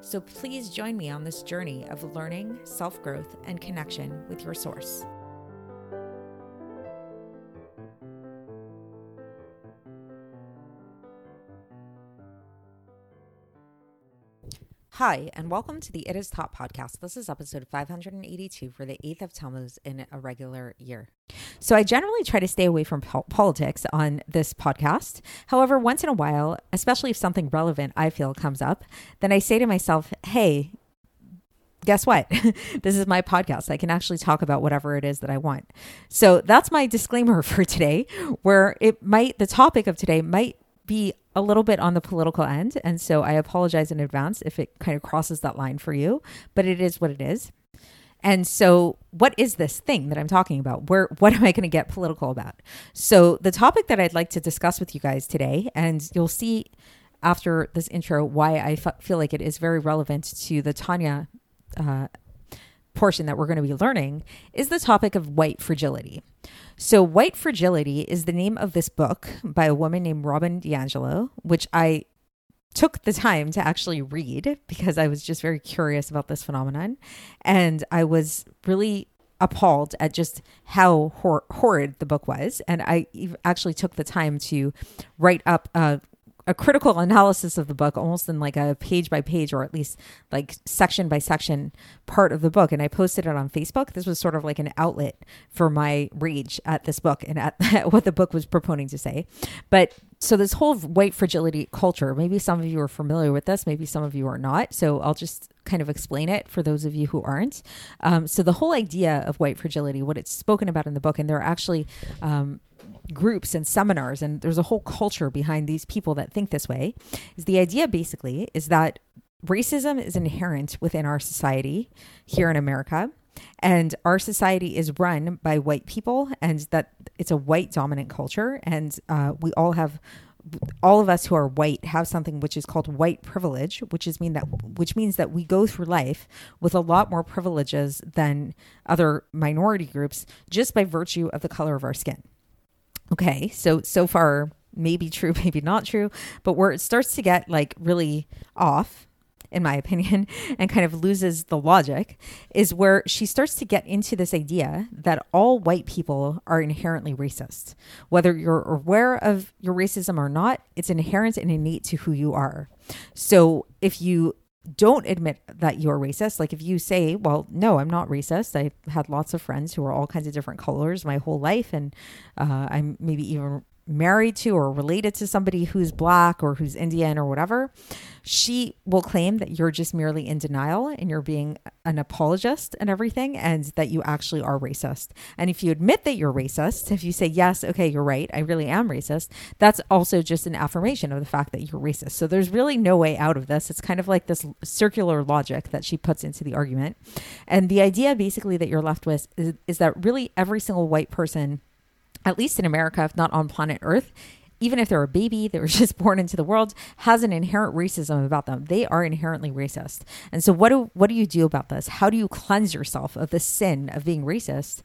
So please join me on this journey of learning, self growth, and connection with your source. Hi, and welcome to the It Is Taught podcast. This is episode 582 for the 8th of Tammuz in a regular year. So, I generally try to stay away from po- politics on this podcast. However, once in a while, especially if something relevant I feel comes up, then I say to myself, hey, guess what? this is my podcast. I can actually talk about whatever it is that I want. So that's my disclaimer for today, where it might, the topic of today might be a little bit on the political end. And so I apologize in advance if it kind of crosses that line for you, but it is what it is. And so, what is this thing that I'm talking about? Where, what am I going to get political about? So, the topic that I'd like to discuss with you guys today, and you'll see after this intro why I f- feel like it is very relevant to the Tanya uh, portion that we're going to be learning, is the topic of white fragility. So, White Fragility is the name of this book by a woman named Robin DiAngelo, which I took the time to actually read because I was just very curious about this phenomenon. And I was really appalled at just how hor- horrid the book was. And I actually took the time to write up a a critical analysis of the book almost in like a page by page or at least like section by section part of the book. And i posted it on facebook. This was sort of like an outlet for my rage at this book and at, at what the book was proponing to say. But so this whole white fragility culture maybe some of you are familiar with this maybe some of you are not. So i'll just kind of explain it for those of you who aren't. Um, so the whole idea of white fragility what it's spoken about in the book and there are actually um, groups and seminars and there's a whole culture behind these people that think this way is the idea basically is that racism is inherent within our society here in America and our society is run by white people and that it's a white dominant culture and uh, we all have all of us who are white have something which is called white privilege, which is mean that which means that we go through life with a lot more privileges than other minority groups just by virtue of the color of our skin. Okay, so so far maybe true, maybe not true, but where it starts to get like really off in my opinion, and kind of loses the logic, is where she starts to get into this idea that all white people are inherently racist. Whether you're aware of your racism or not, it's inherent and innate to who you are. So if you don't admit that you're racist. Like if you say, well, no, I'm not racist. I had lots of friends who are all kinds of different colors my whole life. And uh, I'm maybe even married to or related to somebody who's black or who's Indian or whatever, she will claim that you're just merely in denial and you're being an apologist and everything, and that you actually are racist. And if you admit that you're racist, if you say, yes, okay, you're right, I really am racist, that's also just an affirmation of the fact that you're racist. So there's really no way out of this. It's kind of like this circular logic that she puts into the argument. And the idea basically that you're left with is, is that really every single white person at least in America, if not on planet Earth, even if they're a baby that was just born into the world, has an inherent racism about them. They are inherently racist. And so what do what do you do about this? How do you cleanse yourself of the sin of being racist?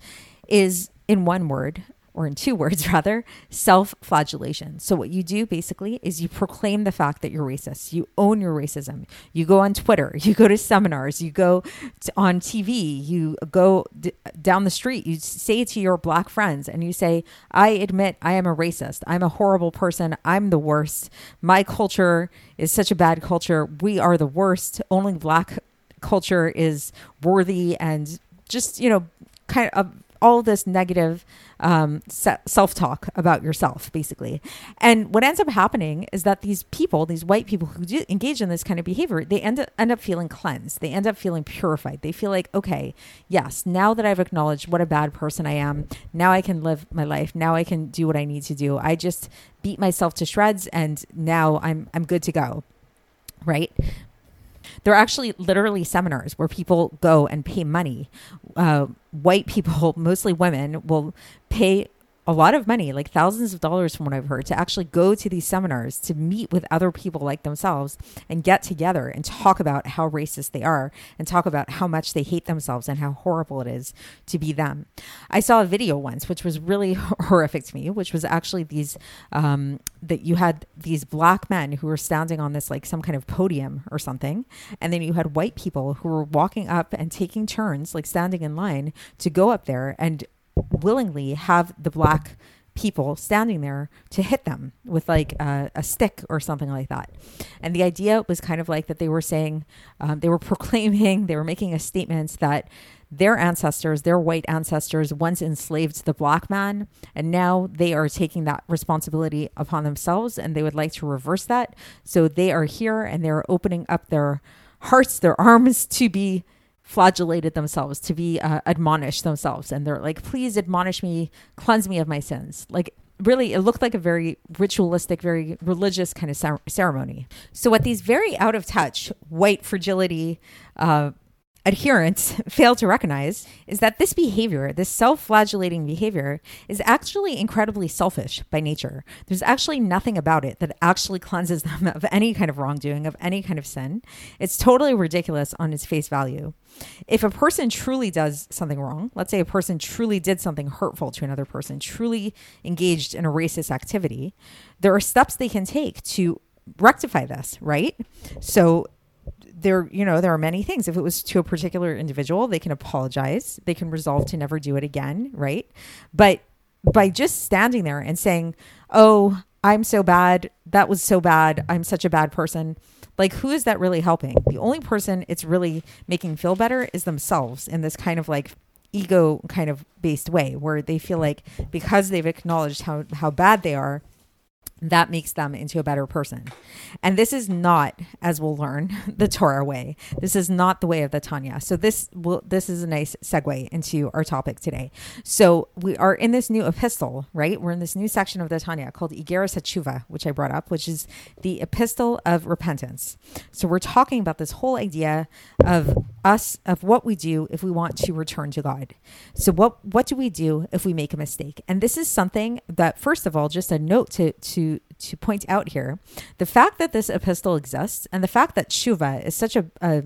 Is in one word, or in two words rather, self flagellation. So, what you do basically is you proclaim the fact that you're racist. You own your racism. You go on Twitter, you go to seminars, you go to, on TV, you go d- down the street, you say to your black friends, and you say, I admit I am a racist. I'm a horrible person. I'm the worst. My culture is such a bad culture. We are the worst. Only black culture is worthy and just, you know, kind of all this negative um, self talk about yourself, basically. And what ends up happening is that these people, these white people who do engage in this kind of behavior, they end up, end up feeling cleansed. They end up feeling purified. They feel like, okay, yes, now that I've acknowledged what a bad person I am, now I can live my life. Now I can do what I need to do. I just beat myself to shreds, and now I'm I'm good to go. Right? There are actually literally seminars where people go and pay money. Uh, white people, mostly women, will pay a lot of money, like thousands of dollars from what I've heard, to actually go to these seminars to meet with other people like themselves and get together and talk about how racist they are and talk about how much they hate themselves and how horrible it is to be them. I saw a video once, which was really horrific to me, which was actually these um, that you had these black men who were standing on this like some kind of podium or something, and then you had white people who were walking up and taking turns, like standing in line to go up there and willingly have the black people standing there to hit them with like a, a, stick or something like that. And the idea was kind of like that they were saying, um, they were proclaiming, they were making a statement that their ancestors, their white ancestors, once enslaved the black man, and now they are taking that responsibility upon themselves and they would like to reverse that. So they are here and they're opening up their hearts, their arms to be flagellated themselves, to be uh, admonished themselves. And they're like, please admonish me, cleanse me of my sins. Like, really, it looked like a very ritualistic, very religious kind of ceremony. So, what these very out of touch white fragility uh, adherents fail to recognize is that this behavior, this self flagellating behavior, is actually incredibly selfish by nature. There's actually nothing about it that actually cleanses them of any kind of wrongdoing, of any kind of sin. It's totally ridiculous on its face value. If a person truly does something wrong, let's say a person truly did something hurtful to another person, truly engaged in a racist activity, there are steps they can take to rectify this, right? So there you know there are many things. If it was to a particular individual they can apologize. They can resolve to never do it again right? But by just standing there and saying oh i'm so bad. That was so bad. I'm such a bad person like who is that really helping? The only person it's really making feel better is themselves in this kind of like ego kind of based way where they feel like because they've acknowledged how how bad they are that makes them into a better person. And this is not, as we'll learn, the Torah way. This is not the way of the Tanya. So this will this is a nice segue into our topic today. So we are in this new epistle, right? We're in this new section of the Tanya called Igeres HaTshuva, which I brought up, which is the epistle of repentance. So we're talking about this whole idea of us of what we do if we want to return to God. So what what do we do if we make a mistake? And this is something that first of all, just a note to to to point out here the fact that this epistle exists and the fact that tshuva is such a, a,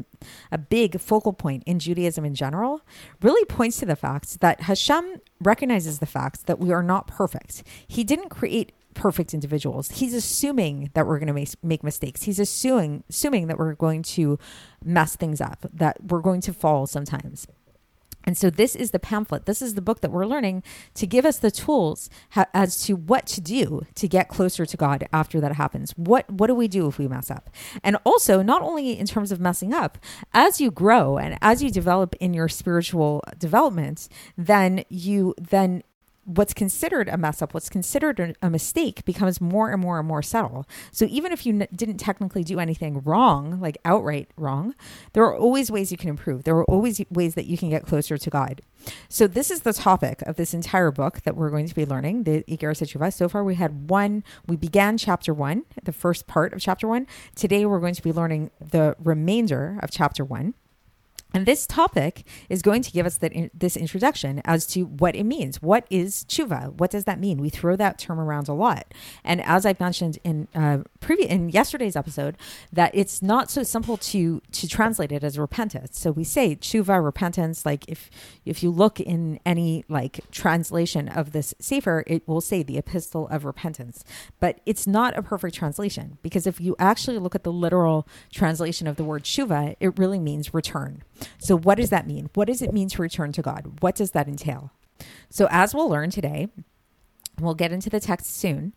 a big focal point in Judaism in general really points to the fact that Hashem recognizes the fact that we are not perfect. He didn't create perfect individuals. He's assuming that we're going to make mistakes. He's assuming assuming that we're going to mess things up, that we're going to fall sometimes. And so, this is the pamphlet. This is the book that we're learning to give us the tools ha- as to what to do to get closer to God after that happens. What what do we do if we mess up? And also, not only in terms of messing up, as you grow and as you develop in your spiritual development, then you then what's considered a mess up, what's considered a mistake becomes more and more and more subtle. So even if you n- didn't technically do anything wrong, like outright wrong, there are always ways you can improve. There are always ways that you can get closer to God. So this is the topic of this entire book that we're going to be learning, the Igeres HaTshuva. So far we had one, we began chapter one, the first part of chapter one. Today we're going to be learning the remainder of chapter one. And this topic is going to give us that in, this introduction as to what it means. What is tshuva? What does that mean? We throw that term around a lot, and as I've mentioned in uh, previous in yesterday's episode, that it's not so simple to to translate it as repentance. So we say tshuva, repentance. Like if if you look in any like translation of this sefer, it will say the epistle of repentance, but it's not a perfect translation because if you actually look at the literal translation of the word tshuva, it really means return. So, what does that mean? What does it mean to return to God? What does that entail? So, as we'll learn today, we'll get into the text soon.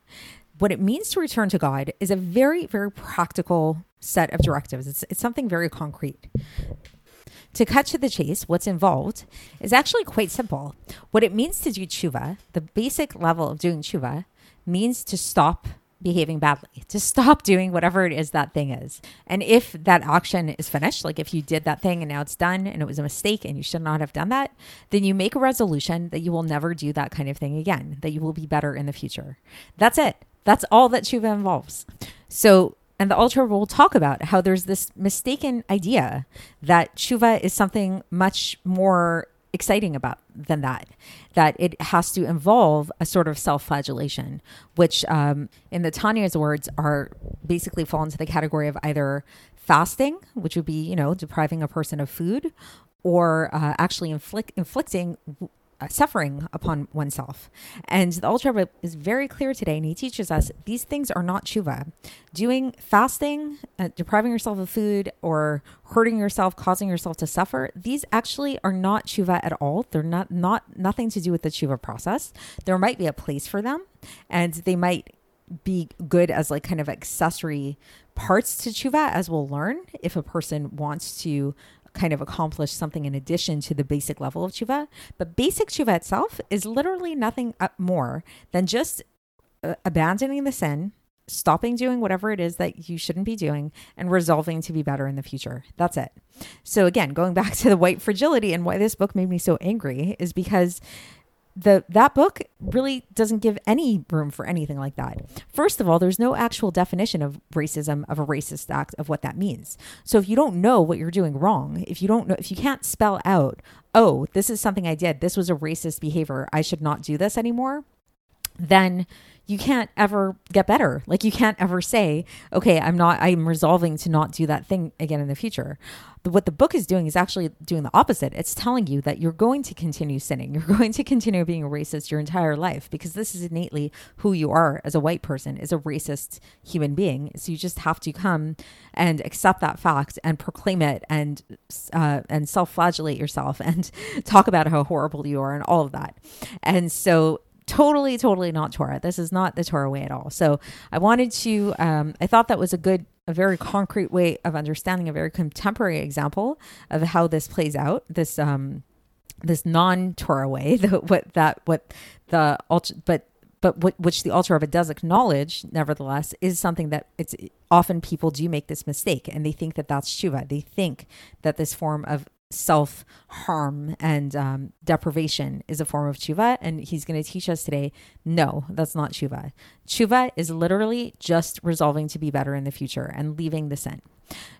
What it means to return to God is a very, very practical set of directives. It's, it's something very concrete. to cut to the chase, what's involved is actually quite simple. What it means to do tshuva, the basic level of doing tshuva, means to stop behaving badly, to stop doing whatever it is that thing is. And if that action is finished, like if you did that thing and now it's done and it was a mistake and you should not have done that, then you make a resolution that you will never do that kind of thing again, that you will be better in the future. That's it. That's all that tshuva involves. So, and the Alter will talk about how there's this mistaken idea that tshuva is something much more exciting about than that that it has to involve a sort of self-flagellation which um, in the tanya's words are basically fall into the category of either fasting which would be you know depriving a person of food or uh, actually inflict, inflicting uh, suffering upon oneself. And the Alter Rebbe is very clear today, and he teaches us these things are not tshuva. Doing fasting, uh, depriving yourself of food, or hurting yourself, causing yourself to suffer, these actually are not tshuva at all. They're not not nothing to do with the tshuva process. There might be a place for them, and they might be good as like kind of accessory parts to tshuva, as we'll learn if a person wants to kind of accomplish something in addition to the basic level of tshuva. But basic tshuva itself is literally nothing more than just uh, abandoning the sin, stopping doing whatever it is that you shouldn't be doing, and resolving to be better in the future. That's it. So, again, going back to the white fragility and why this book made me so angry is because the that book really doesn't give any room for anything like that. First of all, there's no actual definition of racism of a racist act of what that means. So if you don't know what you're doing wrong, if you don't know if you can't spell out, "Oh, this is something I did. This was a racist behavior. I should not do this anymore." Then you can't ever get better. Like you can't ever say, okay, I'm not, I'm resolving to not do that thing again in the future. What the book is doing is actually doing the opposite. It's telling you that you're going to continue sinning. You're going to continue being a racist your entire life because this is innately who you are as a white person, is a racist human being. So you just have to come and accept that fact and proclaim it and uh, and self-flagellate yourself and talk about how horrible you are and all of that. And so totally, totally not Torah. This is not the Torah way at all. So I wanted to, um, I thought that was a good, a very concrete way of understanding a very contemporary example of how this plays out. This, um, this non-Torah way, the, what that, what the, but but what, which the Alter it does acknowledge, nevertheless, is something that it's often people do make this mistake and they think that that's tshuva. They think that this form of self harm and um, deprivation is a form of tshuva. And he's going to teach us today no, that's not tshuva. Tshuva is literally just resolving to be better in the future and leaving the sin.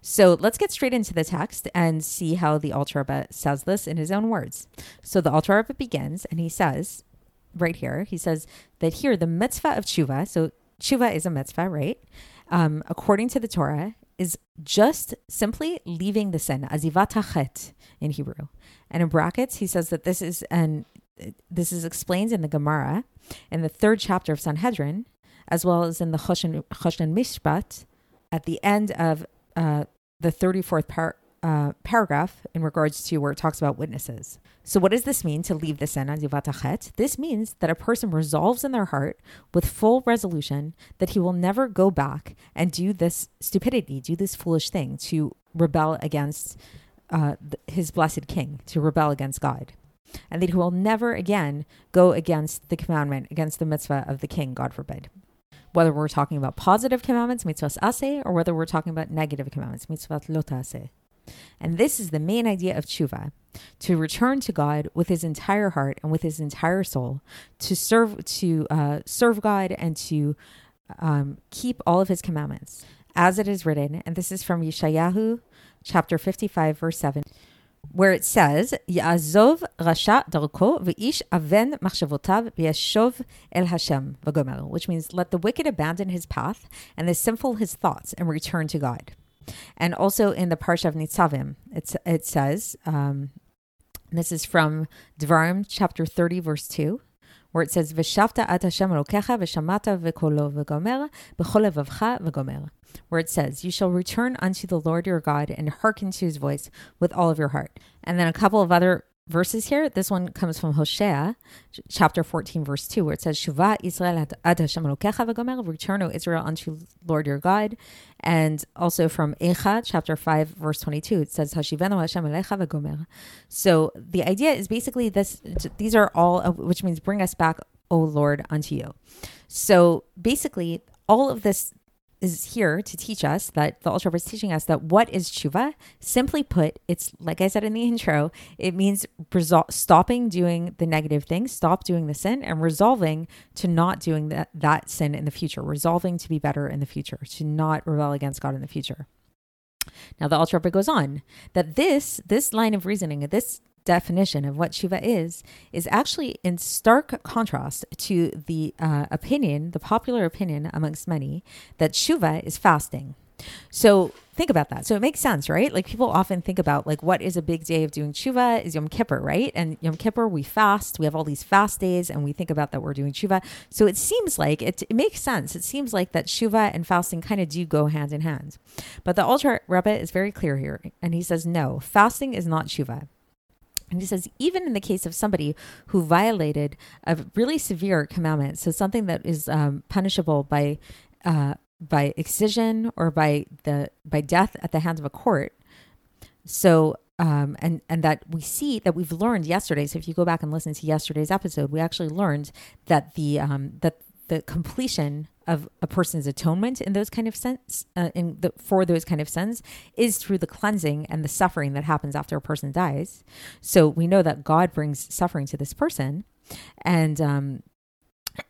So let's get straight into the text and see how the Alter Rebbe says this in his own words. So the Alter Rebbe begins and he says, right here, he says that here the mitzvah of tshuva, so tshuva is a mitzvah, right? Um, according to the Torah, is just simply leaving the sin, azivat in Hebrew. And in brackets, he says that this is and this is explained in the Gemara in the third chapter of Sanhedrin, as well as in the Choshen, Mishpat at the end of uh, the 34th par- uh, paragraph in regards to where it talks about witnesses. So, what does this mean to leave the sin divatachet? This means that a person resolves in their heart with full resolution that he will never go back and do this stupidity, do this foolish thing to rebel against uh, his blessed king, to rebel against God. And that he will never again go against the commandment, against the mitzvah of the king, God forbid whether we're talking about positive commandments, mitzvahs ase, or whether we're talking about negative commandments, mitzvahs lotase. And this is the main idea of tshuva to return to God with his entire heart and with his entire soul, to serve to uh, serve God and to um, keep all of his commandments, as it is written. And this is from Yeshayahu, chapter fifty-five, verse seven, where it says, "Ya'azov rasha darko v'ish aven machshavotav v'yashov el Hashem v'gomer," which means, "Let the wicked abandon his path and the sinful his thoughts and return to God." And also in the Parsha of Nitzavim, it's, it says, um, this is from Devarim chapter 30, verse 2, where it says, V'shavta at Hashem Elokecha v'shamata v'kolo v'gomer b'chol levavcha v'gomer, where it says, You shall return unto the Lord your God and hearken to his voice with all of your heart. And then a couple of other verses here. This one comes from Hosea, chapter 14, verse 2, where it says, Shuvah Israel ad Hashem Elokecha v'gomer, return, O Israel, unto Lord your God. And also from Echa, chapter 5, verse 22, it says, Hashivenu Hashem Elecha v'gomer. So the idea is basically this, these are all, which means bring us back, O Lord, unto you. So basically, all of this is here to teach us that the Alter is teaching us that what is tshuva? Simply put, it's like I said in the intro, it means resol- stopping doing the negative thing, stop doing the sin, and resolving to not doing that, that sin in the future, resolving to be better in the future, to not rebel against God in the future. Now the Alter goes on that this this line of reasoning, this definition of what tshuva is is actually in stark contrast to the uh, opinion, the popular opinion amongst many, that tshuva is fasting. So think about that. So it makes sense, right? Like people often think about like what is a big day of doing tshuva is Yom Kippur, right? And Yom Kippur we fast. We have all these fast days, and we think about that we're doing tshuva. So it seems like it, it makes sense. It seems like that tshuva and fasting kind of do go hand in hand. But the Alter Rebbe is very clear here, and he says no, fasting is not tshuva. And he says, even in the case of somebody who violated a really severe commandment, so something that is um, punishable by uh, by excision or by the by death at the hands of a court. So um, and and that we see that we've learned yesterday. So if you go back and listen to yesterday's episode, we actually learned that the um, that the completion of a person's atonement in those kind of sense uh, in the, for those kind of sins is through the cleansing and the suffering that happens after a person dies. So we know that god brings suffering to this person. And um,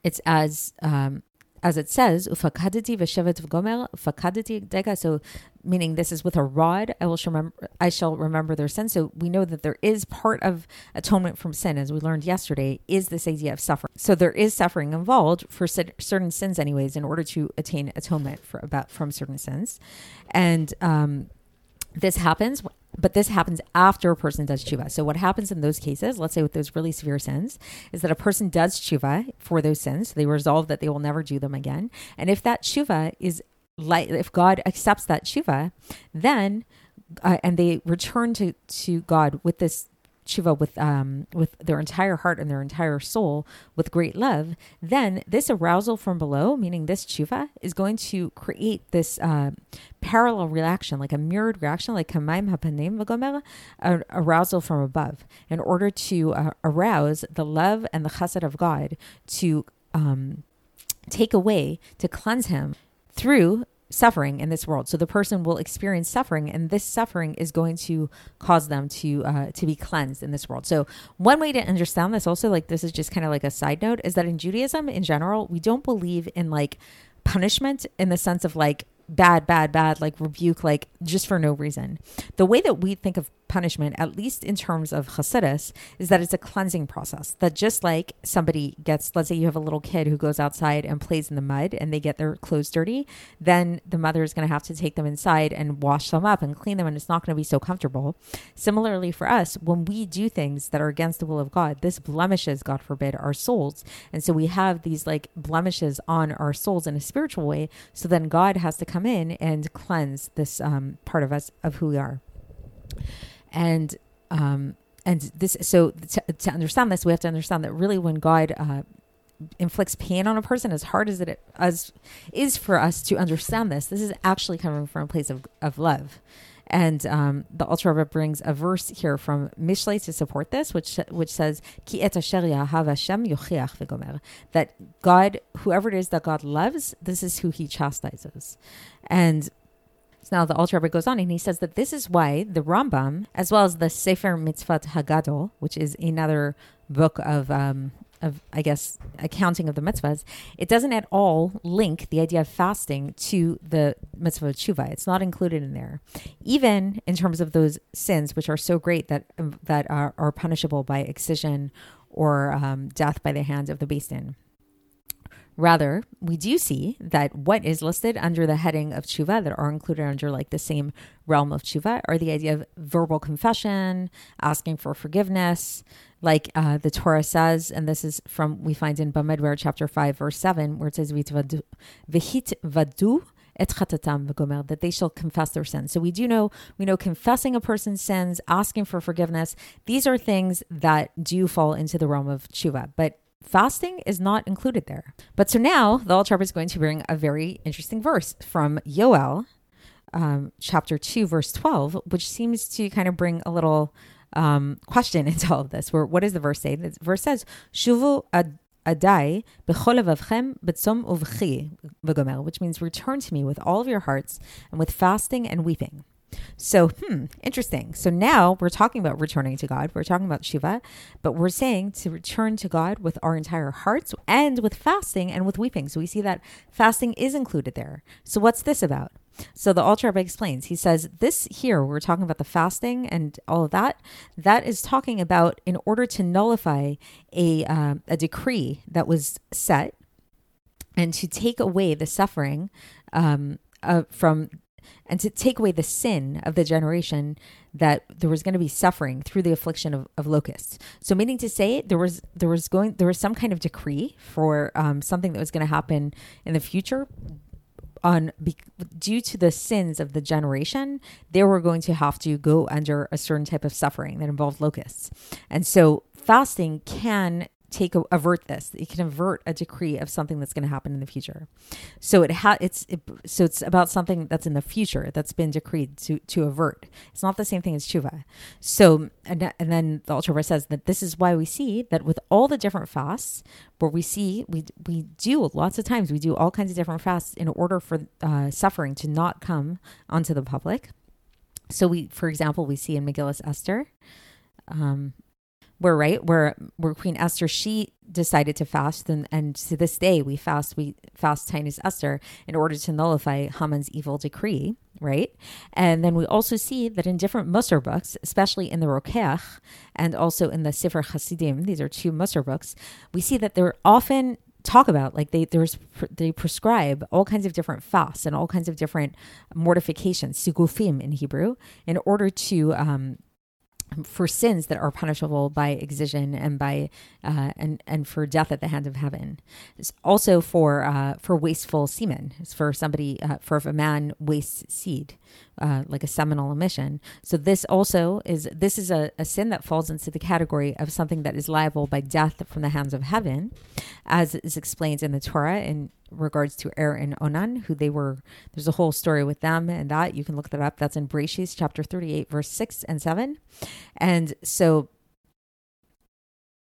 it's as um, as it says, ufakaditi v'shevet v'gomer, ufakaditi dega. So, meaning this is with a rod. I will remember. I shall remember their sin. So we know that there is part of atonement from sin, as we learned yesterday, is this idea of suffering. So there is suffering involved for certain sins, anyways, in order to attain atonement for about from certain sins, and um, this happens but this happens after a person does tshuva. So what happens in those cases, let's say with those really severe sins, is that a person does tshuva for those sins. They resolve that they will never do them again. And if that tshuva is like, if God accepts that tshuva, then uh, and they return to to God with this tshuva with um, with their entire heart and their entire soul with great love, then this arousal from below, meaning this tshuva, is going to create this uh, parallel reaction, like a mirrored reaction, like kamaim hapanim v'gomer, arousal from above, in order to uh, arouse the love and the chesed of God to um, take away, to cleanse him through suffering in this world. So the person will experience suffering, and this suffering is going to cause them to uh, to be cleansed in this world. So one way to understand this, also, like this is just kind of like a side note, is that in Judaism in general, we don't believe in like punishment in the sense of like bad, bad, bad, like rebuke, like just for no reason. The way that we think of punishment, at least in terms of Hasidus, is that it's a cleansing process. That just like somebody gets, let's say you have a little kid who goes outside and plays in the mud and they get their clothes dirty, then the mother is going to have to take them inside and wash them up and clean them, and it's not going to be so comfortable. Similarly, for us, when we do things that are against the will of God, this blemishes, God forbid, our souls. And so we have these like blemishes on our souls in a spiritual way. So then God has to come in and cleanse this um, part of us of who we are and um, and this so to, to, understand this we have to understand that really when god uh, inflicts pain on a person as hard as it as is for us to understand this this is actually coming from a place of, of love. And um, the Alter Rebbe brings a verse here from Mishlei to support this, which which says, "Ki et that God, whoever it is that God loves, this is who He chastises, and so now the Alter Rebbe goes on and he says that this is why the Rambam, as well as the Sefer Mitzvot Hagadol, which is another book of um, of I guess accounting of the mitzvahs, it doesn't at all link the idea of fasting to the mitzvah of tshuva. It's not included in there, even in terms of those sins which are so great that that are, are punishable by excision or um, death by the hands of the beis din. Rather, we do see that what is listed under the heading of tshuva that are included under like the same realm of tshuva are the idea of verbal confession, asking for forgiveness, like uh, the Torah says, and this is from we find in Bamidbar chapter five verse seven, where it says v'hit vadu et chatatam v'gomer, that they shall confess their sins. So we do know, we know confessing a person's sins, asking for forgiveness, these are things that do fall into the realm of tshuva. But fasting is not included there. But so now the Alter is going to bring a very interesting verse from Yoel, um, chapter 2, verse 12, which seems to kind of bring a little um, question into all of this. Where what does the verse say? The verse says, "Shuvu ad." Adai b'tzom uvchi v'gomer, which means return to me with all of your hearts and with fasting and weeping. So, hmm, interesting. So now we're talking about returning to God. We're talking about Shiva, but we're saying to return to God with our entire hearts and with fasting and with weeping. So we see that fasting is included there. So what's this about? So the Alter Rebbe explains. He says this here we're talking about the fasting and all of that. That is talking about in order to nullify a uh, a decree that was set and to take away the suffering um, uh, from and to take away the sin of the generation that there was going to be suffering through the affliction of, of locusts. So, meaning to say, there was there was going there was some kind of decree for um, something that was going to happen in the future on be, due to the sins of the generation, they were going to have to go under a certain type of suffering that involved locusts. And so fasting can take avert this. It can avert a decree of something that's going to happen in the future. So it ha- it's it, so it's about something that's in the future that's been decreed to to avert. It's not the same thing as tshuva. So and, and then the Alter says that this is why we see that with all the different fasts, where we see we we do lots of times we do all kinds of different fasts in order for uh, suffering to not come onto the public. So we, for example, we see in Megillas Esther. Um, where right where where Queen Esther. She decided to fast and and to this day we fast we fast Taanis Esther in order to nullify Haman's evil decree right? And then we also see that in different Musar books especially in the Rokeach and also in the Sefer Hasidim these are two Musar books we see that they're often talk about like they there's they prescribe all kinds of different fasts and all kinds of different mortifications sigufim in Hebrew in order to um, for sins that are punishable by excision and by uh, and and for death at the hand of heaven. It's also for uh, for wasteful semen. It's for somebody uh, for if a man wastes seed, uh, like a seminal emission. So this also is this is a, a sin that falls into the category of something that is liable by death from the hands of heaven, as is explained in the Torah in regards to Er and Onan, who they were. There's a whole story with them and that. You can look that up. That's in Breshis chapter 38, verse 6 and 7. And so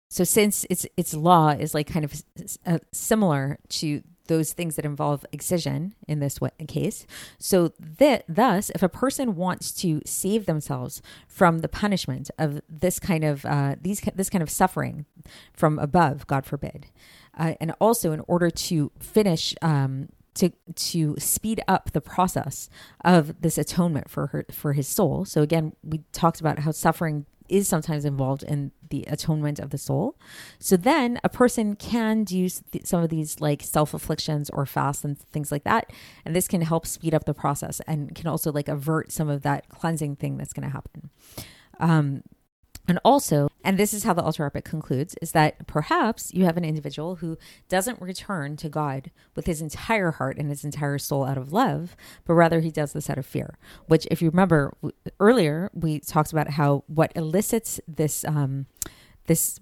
so since its its law is like kind of uh, similar to those things that involve excision in this case. So that thus, if a person wants to save themselves from the punishment of this kind of uh, these this kind of suffering from above, God forbid, uh, and also in order to finish um, to to speed up the process of this atonement for her for his soul. So again, we talked about how suffering is sometimes involved in the atonement of the soul. So then a person can do some of these like self afflictions or fasts and things like that. And this can help speed up the process and can also like avert some of that cleansing thing that's going to happen. Um, and also, and this is how the Alter Epic concludes, is that perhaps you have an individual who doesn't return to God with his entire heart and his entire soul out of love, but rather he does this out of fear. Which, if you remember earlier, we talked about how what elicits this um, this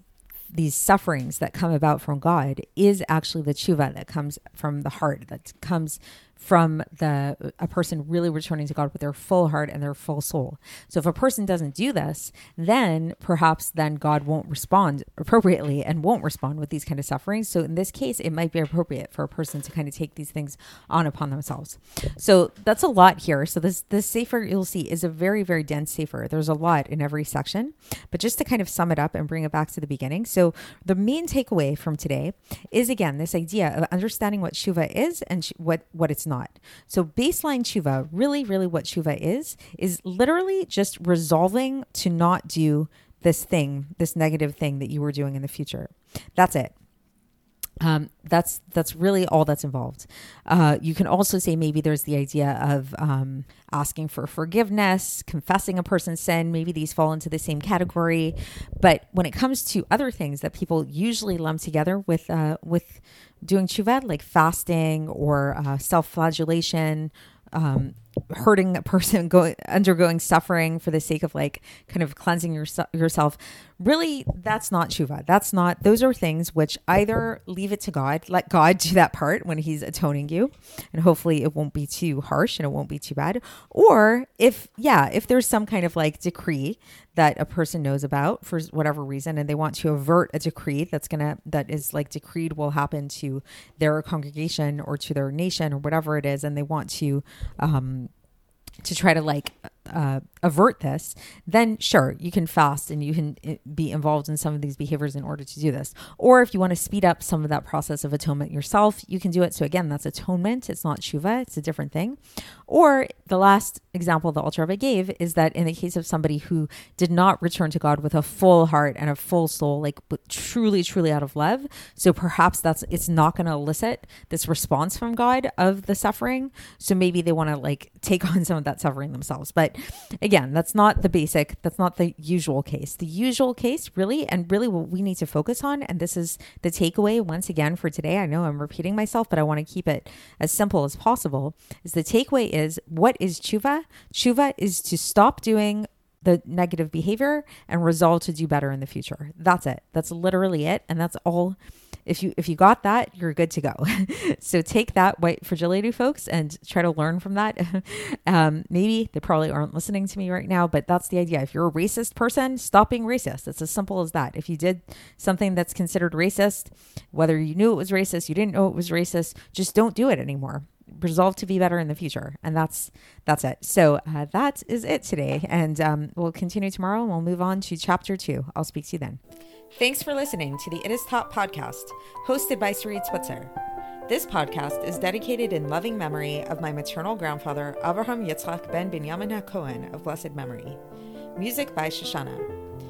these sufferings that come about from God is actually the tshuva that comes from the heart, that comes from the a person really returning to God with their full heart and their full soul. So if a person doesn't do this, then perhaps then God won't respond appropriately and won't respond with these kind of sufferings. So in this case, it might be appropriate for a person to kind of take these things on upon themselves. So that's a lot here. So this this sefer you'll see is a very very dense sefer. There's a lot in every section, but just to kind of sum it up and bring it back to the beginning. So the main takeaway from today is again this idea of understanding what shuva is and sh- what what it's not. So, baseline tshuva, really, really what tshuva is, is literally just resolving to not do this thing, this negative thing that you were doing in the future. That's it. Um, that's that's really all that's involved. Uh, you can also say maybe there's the idea of um, asking for forgiveness, confessing a person's sin. Maybe these fall into the same category. But when it comes to other things that people usually lump together with uh, with doing tshuva, like fasting or uh, self-flagellation, um, hurting a person going undergoing suffering for the sake of like kind of cleansing your, yourself. Really that's not tshuva. That's not those are things which either leave it to god let god do that part when he's atoning you and hopefully it won't be too harsh and it won't be too bad. Or if yeah if there's some kind of like decree that a person knows about for whatever reason and they want to avert a decree that's gonna that is like decreed will happen to their congregation or to their nation or whatever it is and they want to um to try to like uh, avert this, then sure, you can fast and you can eh, be involved in some of these behaviors in order to do this. Or if you want to speed up some of that process of atonement yourself, you can do it. So again, that's atonement. It's not tshuva. It's a different thing. Or the last example the Alter Rebbe gave is that in the case of somebody who did not return to God with a full heart and a full soul, like truly, truly out of love, so perhaps that's it's not going to elicit this response from God of the suffering. So maybe they want to like take on some of that suffering themselves. But again, that's not the basic, that's not the usual case. The usual case, really, and really what we need to focus on, and this is the takeaway once again for today. I know I'm repeating myself, but I want to keep it as simple as possible. Is the takeaway is what is tshuva? Tshuva is to stop doing the negative behavior and resolve to do better in the future. That's it. That's literally it. And that's all if you if you got that, you're good to go. so take that white fragility, folks, and try to learn from that. um, maybe they probably aren't listening to me right now, but that's the idea. If you're a racist person, stop being racist. It's as simple as that. If you did something that's considered racist, whether you knew it was racist, you didn't know it was racist, just don't do it anymore resolve to be better in the future and that's that's it so uh, that is it today and um, we'll continue tomorrow and we'll move on to chapter two i'll speak to you then Thanks for listening to the It Is Taught podcast, hosted by Sarit Switzer. This podcast is dedicated in loving memory of my maternal grandfather, Avraham Yitzchak ben Binyamin HaKohen of blessed memory. Music by Shoshannah.